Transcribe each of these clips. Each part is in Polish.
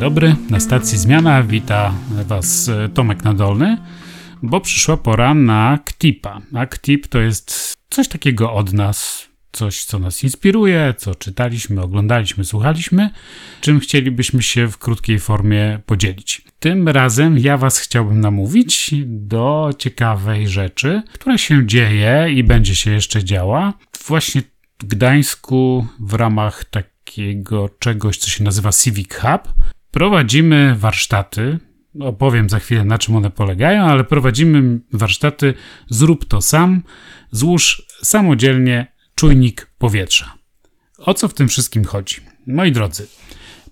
dobry, na stacji Zmiana wita Was e, Tomek Nadolny, bo przyszła pora na KTIP-a. A KTIP to jest coś takiego od nas, coś co nas inspiruje, co czytaliśmy, oglądaliśmy, słuchaliśmy, czym chcielibyśmy się w krótkiej formie podzielić. Tym razem ja Was chciałbym namówić do ciekawej rzeczy, która się dzieje i będzie się jeszcze działa właśnie w Gdańsku w ramach takiego czegoś, co się nazywa Civic Hub. Prowadzimy warsztaty. Opowiem za chwilę, na czym one polegają, ale prowadzimy warsztaty Zrób to sam, złóż samodzielnie czujnik powietrza. O co w tym wszystkim chodzi? Moi drodzy,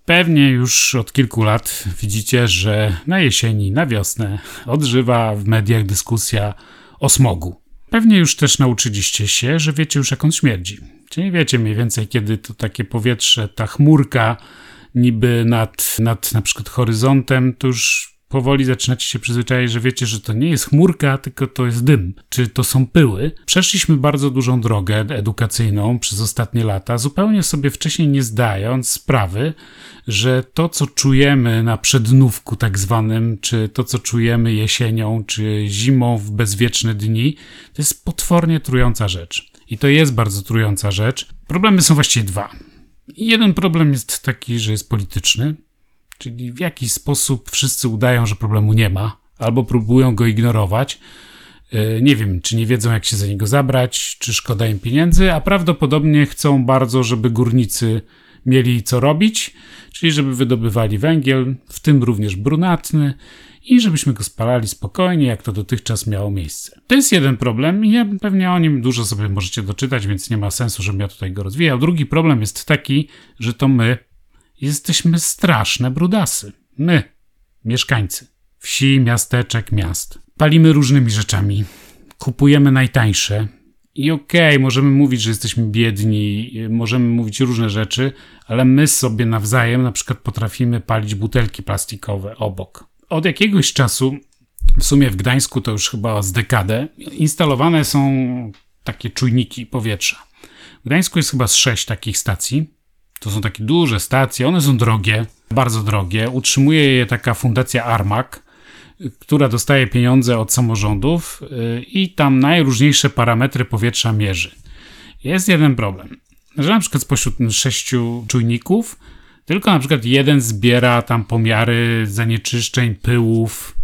pewnie już od kilku lat widzicie, że na jesieni, na wiosnę odżywa w mediach dyskusja o smogu. Pewnie już też nauczyliście się, że wiecie już jak on śmierdzi. Czyli wiecie mniej więcej, kiedy to takie powietrze, ta chmurka niby nad, nad na przykład horyzontem, to już powoli zaczynacie się przyzwyczaić, że wiecie, że to nie jest chmurka, tylko to jest dym, czy to są pyły. Przeszliśmy bardzo dużą drogę edukacyjną przez ostatnie lata, zupełnie sobie wcześniej nie zdając sprawy, że to, co czujemy na przednówku tak zwanym, czy to, co czujemy jesienią, czy zimą w bezwieczne dni, to jest potwornie trująca rzecz. I to jest bardzo trująca rzecz. Problemy są właściwie dwa. Jeden problem jest taki, że jest polityczny, czyli w jakiś sposób wszyscy udają, że problemu nie ma, albo próbują go ignorować. E, nie wiem, czy nie wiedzą, jak się za niego zabrać, czy szkoda im pieniędzy, a prawdopodobnie chcą bardzo, żeby górnicy mieli co robić, czyli żeby wydobywali węgiel, w tym również brunatny, i żebyśmy go spalali spokojnie, jak to dotychczas miało miejsce. To jest jeden problem i ja pewnie o nim dużo sobie możecie doczytać, więc nie ma sensu, żebym ja tutaj go rozwijał. Drugi problem jest taki, że to my jesteśmy straszne brudasy. My, mieszkańcy wsi, miasteczek, miast. Palimy różnymi rzeczami, kupujemy najtańsze, i okej, okay, możemy mówić, że jesteśmy biedni, możemy mówić różne rzeczy, ale my sobie nawzajem na przykład potrafimy palić butelki plastikowe obok. Od jakiegoś czasu, w sumie w Gdańsku to już chyba z dekadę, instalowane są takie czujniki powietrza. W Gdańsku jest chyba z sześć takich stacji. To są takie duże stacje, one są drogie, bardzo drogie. Utrzymuje je taka fundacja Armak, która dostaje pieniądze od samorządów y, i tam najróżniejsze parametry powietrza mierzy. Jest jeden problem, że na przykład spośród sześciu czujników tylko na przykład jeden zbiera tam pomiary zanieczyszczeń, pyłów,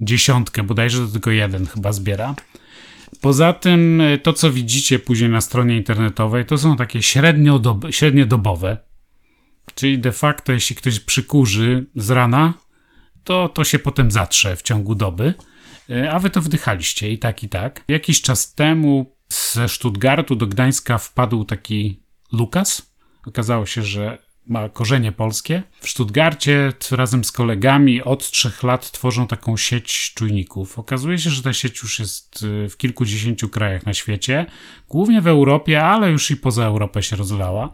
dziesiątkę, bodajże to tylko jeden chyba zbiera. Poza tym y, to, co widzicie później na stronie internetowej, to są takie średniodobowe, czyli de facto jeśli ktoś przykurzy z rana, to to się potem zatrze w ciągu doby, e, a wy to wdychaliście i tak, i tak. Jakiś czas temu ze Stuttgartu do Gdańska wpadł taki Lukas. Okazało się, że ma korzenie polskie. W Stuttgarcie razem z kolegami od trzech lat tworzą taką sieć czujników. Okazuje się, że ta sieć już jest e, w kilkudziesięciu krajach na świecie, głównie w Europie, ale już i poza Europę się rozlała.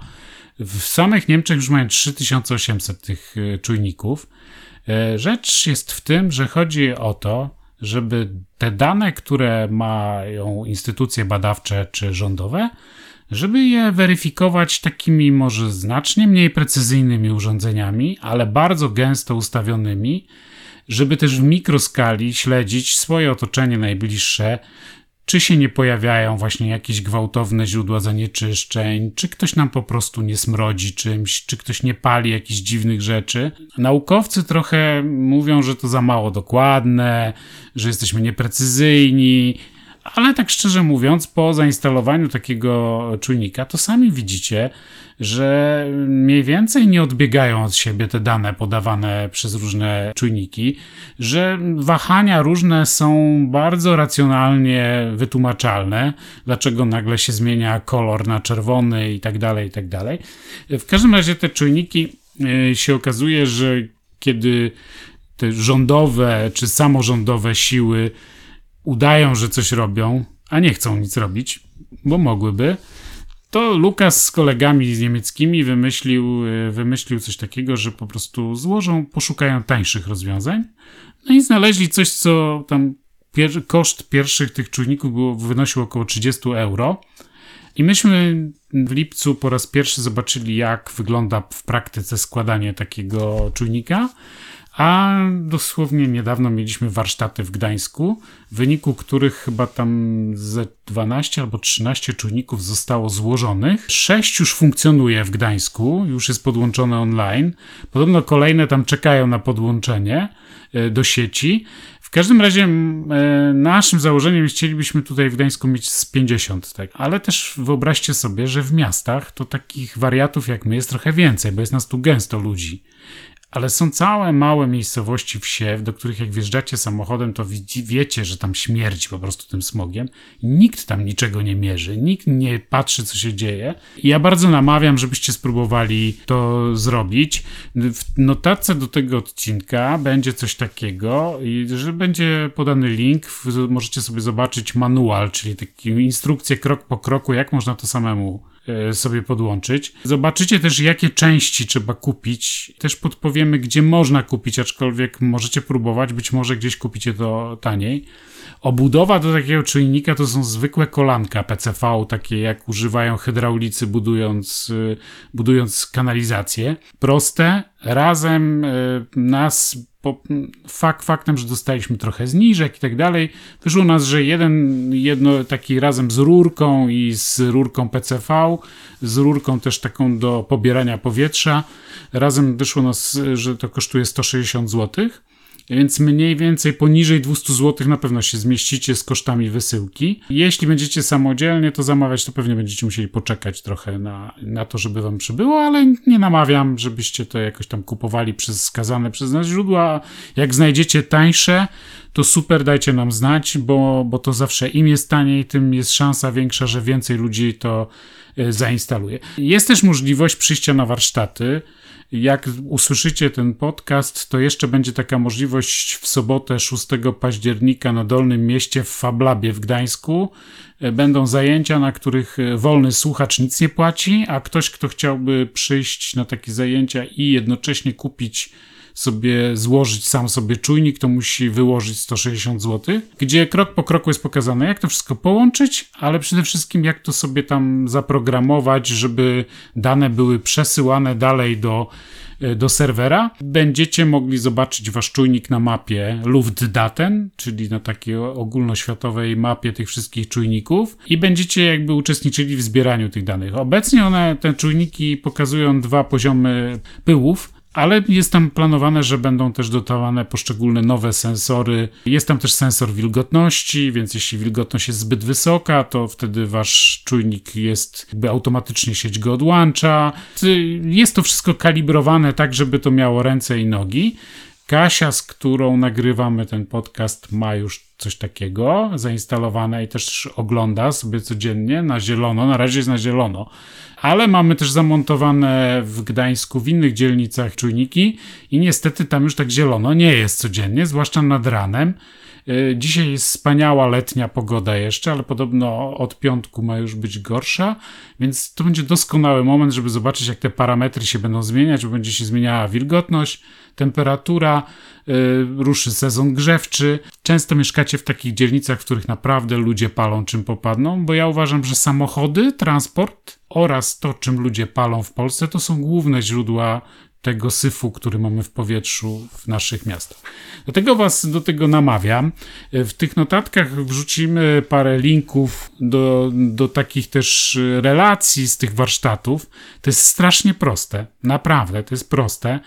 W samych Niemczech już mają 3800 tych e, czujników. E, rzecz jest w tym, że chodzi o to, żeby te dane, które mają instytucje badawcze czy rządowe, żeby je weryfikować takimi może znacznie mniej precyzyjnymi urządzeniami, ale bardzo gęsto ustawionymi, żeby też w mikroskali śledzić swoje otoczenie najbliższe, czy się nie pojawiają właśnie jakieś gwałtowne źródła zanieczyszczeń, czy ktoś nam po prostu nie smrodzi czymś, czy ktoś nie pali jakichś dziwnych rzeczy. Naukowcy trochę mówią, że to za mało dokładne, że jesteśmy nieprecyzyjni, ale tak szczerze mówiąc, po zainstalowaniu takiego czujnika, to sami widzicie, że mniej więcej nie odbiegają od siebie te dane podawane przez różne czujniki, że wahania różne są bardzo racjonalnie wytłumaczalne, dlaczego nagle się zmienia kolor na czerwony i tak dalej, i tak dalej. W każdym razie te czujniki e, się okazuje, że kiedy te rządowe czy samorządowe siły udają, że coś robią, a nie chcą nic robić, bo mogłyby, to Lukas z kolegami z niemieckimi wymyślił, e, wymyślił coś takiego, że po prostu złożą, poszukają tańszych rozwiązań. No i znaleźli coś, co tam pier koszt pierwszych tych czujników było, wynosił około 30 euro. I myśmy w lipcu po raz pierwszy zobaczyli, jak wygląda w praktyce składanie takiego czujnika. A dosłownie niedawno mieliśmy warsztaty w Gdańsku, w wyniku których chyba tam ze 12 albo 13 czujników zostało złożonych. 6 już funkcjonuje w Gdańsku, już jest podłączone online. Podobno kolejne tam czekają na podłączenie e, do sieci. W każdym razie e, naszym założeniem chcielibyśmy tutaj w Gdańsku mieć z 50, tak? ale też wyobraźcie sobie, że w miastach to takich wariatów jak my jest trochę więcej, bo jest nas tu gęsto ludzi. Ale są całe małe miejscowości wsie, do których jak wjeżdżacie samochodem, to wiecie, że tam śmierdzi po prostu tym smogiem. Nikt tam niczego nie mierzy, nikt nie patrzy, co się dzieje. I ja bardzo namawiam, żebyście spróbowali to zrobić. W notatce do tego odcinka będzie coś takiego, że będzie podany link, możecie sobie zobaczyć manual, czyli taką instrukcję krok po kroku, jak można to samemu sobie podłączyć. Zobaczycie też, jakie części trzeba kupić. Też podpowiemy, gdzie można kupić, aczkolwiek możecie próbować, być może gdzieś kupicie to taniej. Obudowa do takiego czujnika to są zwykłe kolanka PCV, takie jak używają hydraulicy budując, e, budując kanalizację. Proste, razem e, nas po, fakt faktem, że dostaliśmy trochę zniżek i tak dalej, wyszło nas, że jeden, jedno taki razem z rurką i z rurką PCV, z rurką też taką do pobierania powietrza, razem wyszło nas, że to kosztuje 160 złotych więc mniej więcej poniżej 200 zł na pewno się zmieścicie z kosztami wysyłki. Jeśli będziecie samodzielnie to zamawiać, to pewnie będziecie musieli poczekać trochę na, na to, żeby wam przybyło, ale nie namawiam, żebyście to jakoś tam kupowali przez wskazane przez nas źródła. Jak znajdziecie tańsze, to super, dajcie nam znać, bo, bo to zawsze im jest taniej, tym jest szansa większa, że więcej ludzi to e, zainstaluje. Jest też możliwość przyjścia na warsztaty. Jak usłyszycie ten podcast, to jeszcze będzie taka możliwość w sobotę 6 października na Dolnym Mieście w Fablabie w Gdańsku. E, będą zajęcia, na których e, wolny słuchacz nic nie płaci, a ktoś, kto chciałby przyjść na takie zajęcia i jednocześnie kupić sobie złożyć sam sobie czujnik, to musi wyłożyć 160 zł, gdzie krok po kroku jest pokazane, jak to wszystko połączyć, ale przede wszystkim jak to sobie tam zaprogramować, żeby dane były przesyłane dalej do e, do serwera, będziecie mogli zobaczyć wasz czujnik na mapie Luftdaten, czyli na takiej ogólnoświatowej mapie tych wszystkich czujników i będziecie jakby uczestniczyli w zbieraniu tych danych. Obecnie one, te czujniki pokazują dwa poziomy pyłów, ale jest tam planowane, że będą też dotowane poszczególne nowe sensory. Jest tam też sensor wilgotności, więc jeśli wilgotność jest zbyt wysoka, to wtedy wasz czujnik jest jakby automatycznie sieć go odłącza. Jest to wszystko kalibrowane tak, żeby to miało ręce i nogi. Kasia, z którą nagrywamy ten podcast, ma już coś takiego zainstalowane i też ogląda sobie codziennie na zielono. Na razie jest na zielono, ale mamy też zamontowane w Gdańsku w innych dzielnicach czujniki i niestety tam już tak zielono nie jest codziennie, zwłaszcza nad ranem. E, dzisiaj jest wspaniała letnia pogoda jeszcze, ale podobno od piątku ma już być gorsza, więc to będzie doskonały moment, żeby zobaczyć, jak te parametry się będą zmieniać, bo będzie się zmieniała wilgotność, temperatura, yy, ruszy sezon grzewczy. Często mieszkacie w takich dzielnicach, w których naprawdę ludzie palą czym popadną, bo ja uważam, że samochody, transport oraz to, czym ludzie palą w Polsce, to są główne źródła tego syfu, który mamy w powietrzu w naszych miastach. Dlatego Was do tego namawiam. W tych notatkach wrzucimy parę linków do, do takich też relacji z tych warsztatów. To jest strasznie proste, naprawdę, to jest proste.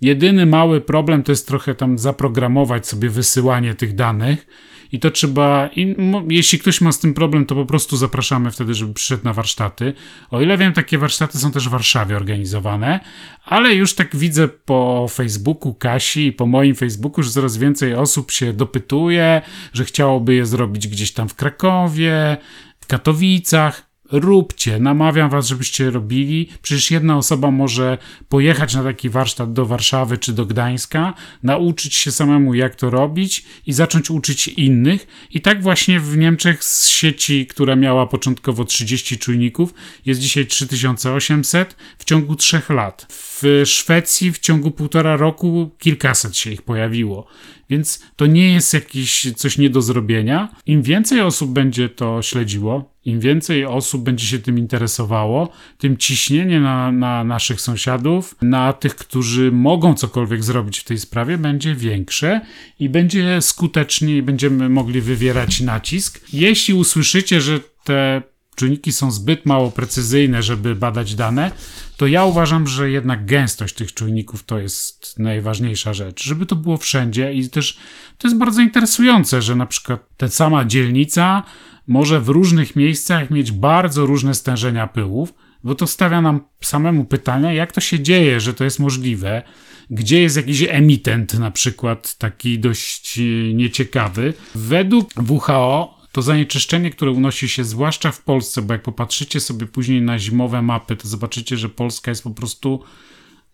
Jedyny mały problem to jest trochę tam zaprogramować sobie wysyłanie tych danych i to trzeba, i jeśli ktoś ma z tym problem, to po prostu zapraszamy wtedy, żeby przyszedł na warsztaty. O ile wiem, takie warsztaty są też w Warszawie organizowane, ale już tak widzę po Facebooku Kasi i po moim Facebooku, że coraz więcej osób się dopytuje, że chciałoby je zrobić gdzieś tam w Krakowie, w Katowicach róbcie, namawiam was, żebyście robili. Przecież jedna osoba może pojechać na taki warsztat do Warszawy czy do Gdańska, nauczyć się samemu, jak to robić i zacząć uczyć innych. I tak właśnie w Niemczech z sieci, która miała początkowo 30 czujników, jest dzisiaj 3800 w ciągu 3 lat. W Szwecji w ciągu półtora roku kilkaset się ich pojawiło. Więc to nie jest jakieś coś nie do zrobienia. Im więcej osób będzie to śledziło, im więcej osób będzie się tym interesowało, tym ciśnienie na, na naszych sąsiadów, na tych, którzy mogą cokolwiek zrobić w tej sprawie, będzie większe i będzie skuteczniej będziemy mogli wywierać nacisk. Jeśli usłyszycie, że te czynniki są zbyt mało precyzyjne, żeby badać dane, to ja uważam, że jednak gęstość tych czujników to jest najważniejsza rzecz, żeby to było wszędzie i też to jest bardzo interesujące, że na przykład ta sama dzielnica może w różnych miejscach mieć bardzo różne stężenia pyłów, bo to stawia nam samemu pytania, jak to się dzieje, że to jest możliwe, gdzie jest jakiś emitent na przykład taki dość nieciekawy. Według WHO to zanieczyszczenie, które unosi się zwłaszcza w Polsce, bo jak popatrzycie sobie później na zimowe mapy, to zobaczycie, że Polska jest po prostu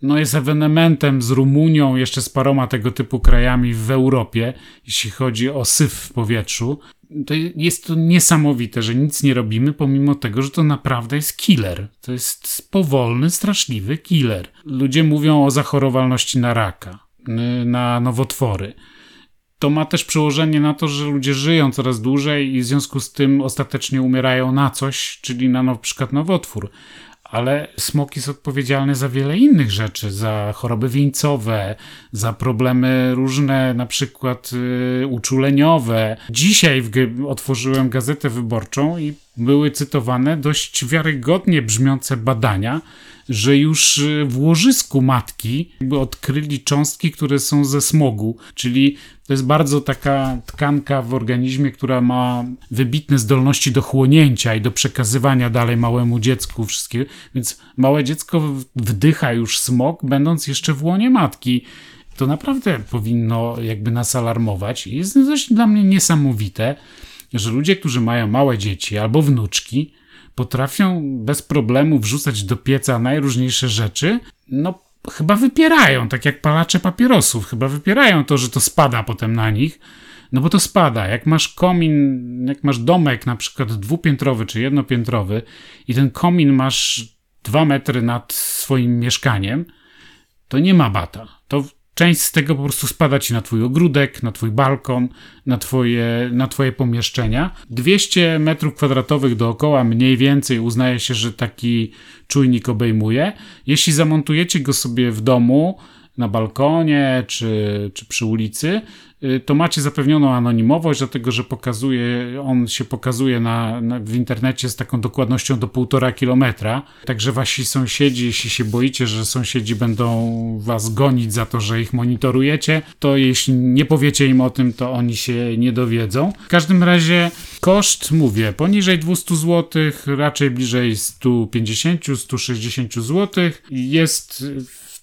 no jest ewenementem z Rumunią, jeszcze z paroma tego typu krajami w Europie, jeśli chodzi o syf w powietrzu. To jest to niesamowite, że nic nie robimy, pomimo tego, że to naprawdę jest killer. To jest powolny, straszliwy killer. Ludzie mówią o zachorowalności na raka, na nowotwory to ma też przełożenie na to, że ludzie żyją coraz dłużej i w związku z tym ostatecznie umierają na coś, czyli na przykład nowotwór. Ale smok jest odpowiedzialny za wiele innych rzeczy, za choroby wieńcowe, za problemy różne, na przykład y, uczuleniowe. Dzisiaj otworzyłem gazetę wyborczą i były cytowane dość wiarygodnie brzmiące badania, że już y, w łożysku matki odkryli cząstki, które są ze smogu, czyli to jest bardzo taka tkanka w organizmie, która ma wybitne zdolności do chłonięcia i do przekazywania dalej małemu dziecku wszystkiego, więc małe dziecko wdycha już smog, będąc jeszcze w łonie matki. To naprawdę powinno jakby nas alarmować. Jest coś dla mnie niesamowite, że ludzie, którzy mają małe dzieci albo wnuczki, potrafią bez problemu wrzucać do pieca najróżniejsze rzeczy, no chyba wypierają, tak jak palacze papierosów, chyba wypierają to, że to spada potem na nich. No bo to spada. Jak masz komin, jak masz domek na przykład dwupiętrowy czy jednopiętrowy i ten komin masz dwa metry nad swoim mieszkaniem, to nie ma bata. To Część z tego po prostu spada ci na twój ogródek, na twój balkon, na twoje, na twoje pomieszczenia. 200 metrów kwadratowych dookoła mniej więcej uznaje się, że taki czujnik obejmuje. Jeśli zamontujecie go sobie w domu, na balkonie czy, czy przy ulicy, y, to macie zapewnioną anonimowość, dlatego że pokazuje, on się pokazuje na, na, w internecie z taką dokładnością do półtora kilometra. Także wasi sąsiedzi, jeśli się boicie, że sąsiedzi będą was gonić za to, że ich monitorujecie, to jeśli nie powiecie im o tym, to oni się nie dowiedzą. W każdym razie koszt, mówię, poniżej 200 zł, raczej bliżej 150-160 zł. Jest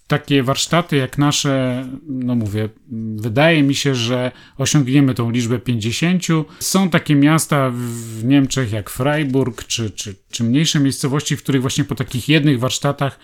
takie warsztaty jak nasze, no mówię, wydaje mi się, że osiągniemy tą liczbę 50. Są takie miasta w Niemczech jak Freiburg, czy, czy, czy mniejsze miejscowości, w których właśnie po takich jednych warsztatach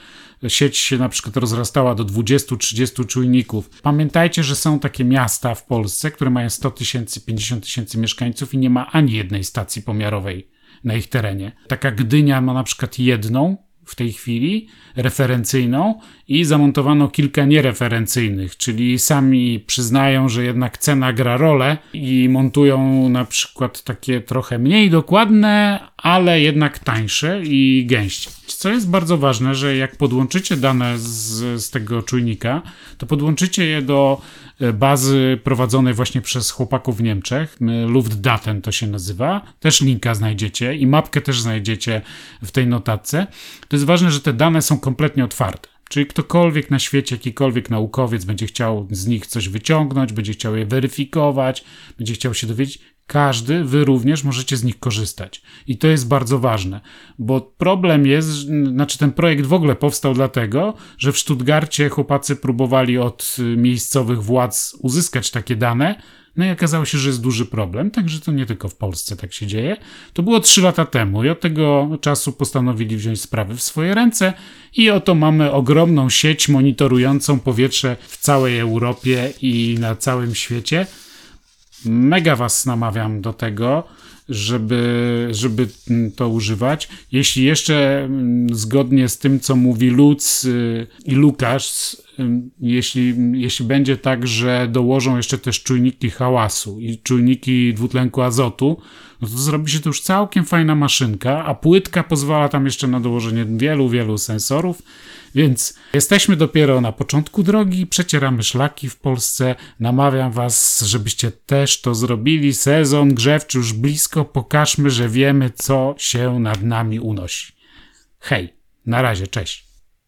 sieć się na przykład rozrastała do 20-30 czujników. Pamiętajcie, że są takie miasta w Polsce, które mają 100 tysięcy, 50 tysięcy mieszkańców i nie ma ani jednej stacji pomiarowej na ich terenie. Taka Gdynia ma na przykład jedną, w tej chwili, referencyjną i zamontowano kilka niereferencyjnych, czyli sami przyznają, że jednak cena gra rolę i montują na przykład takie trochę mniej dokładne, ale jednak tańsze i gęście. Co jest bardzo ważne, że jak podłączycie dane z, z tego czujnika, to podłączycie je do e, bazy prowadzonej właśnie przez chłopaków w Niemczech. Luftdaten to się nazywa. Też linka znajdziecie i mapkę też znajdziecie w tej notatce. To jest ważne, że te dane są kompletnie otwarte. Czyli ktokolwiek na świecie, jakikolwiek naukowiec będzie chciał z nich coś wyciągnąć, będzie chciał je weryfikować, będzie chciał się dowiedzieć, każdy, wy również możecie z nich korzystać. I to jest bardzo ważne, bo problem jest, znaczy ten projekt w ogóle powstał dlatego, że w Stuttgarcie chłopacy próbowali od miejscowych władz uzyskać takie dane, no i okazało się, że jest duży problem, także to nie tylko w Polsce tak się dzieje. To było trzy lata temu i od tego czasu postanowili wziąć sprawy w swoje ręce i oto mamy ogromną sieć monitorującą powietrze w całej Europie i na całym świecie. Mega was namawiam do tego, żeby, żeby to używać. Jeśli jeszcze mm, zgodnie z tym, co mówi Lutz y, i Lukasz jeśli, jeśli będzie tak, że dołożą jeszcze też czujniki hałasu i czujniki dwutlenku azotu, no to zrobi się to już całkiem fajna maszynka, a płytka pozwala tam jeszcze na dołożenie wielu, wielu sensorów, więc jesteśmy dopiero na początku drogi, przecieramy szlaki w Polsce. Namawiam Was, żebyście też to zrobili. Sezon grzewczy już blisko, pokażmy, że wiemy, co się nad nami unosi. Hej, na razie, cześć.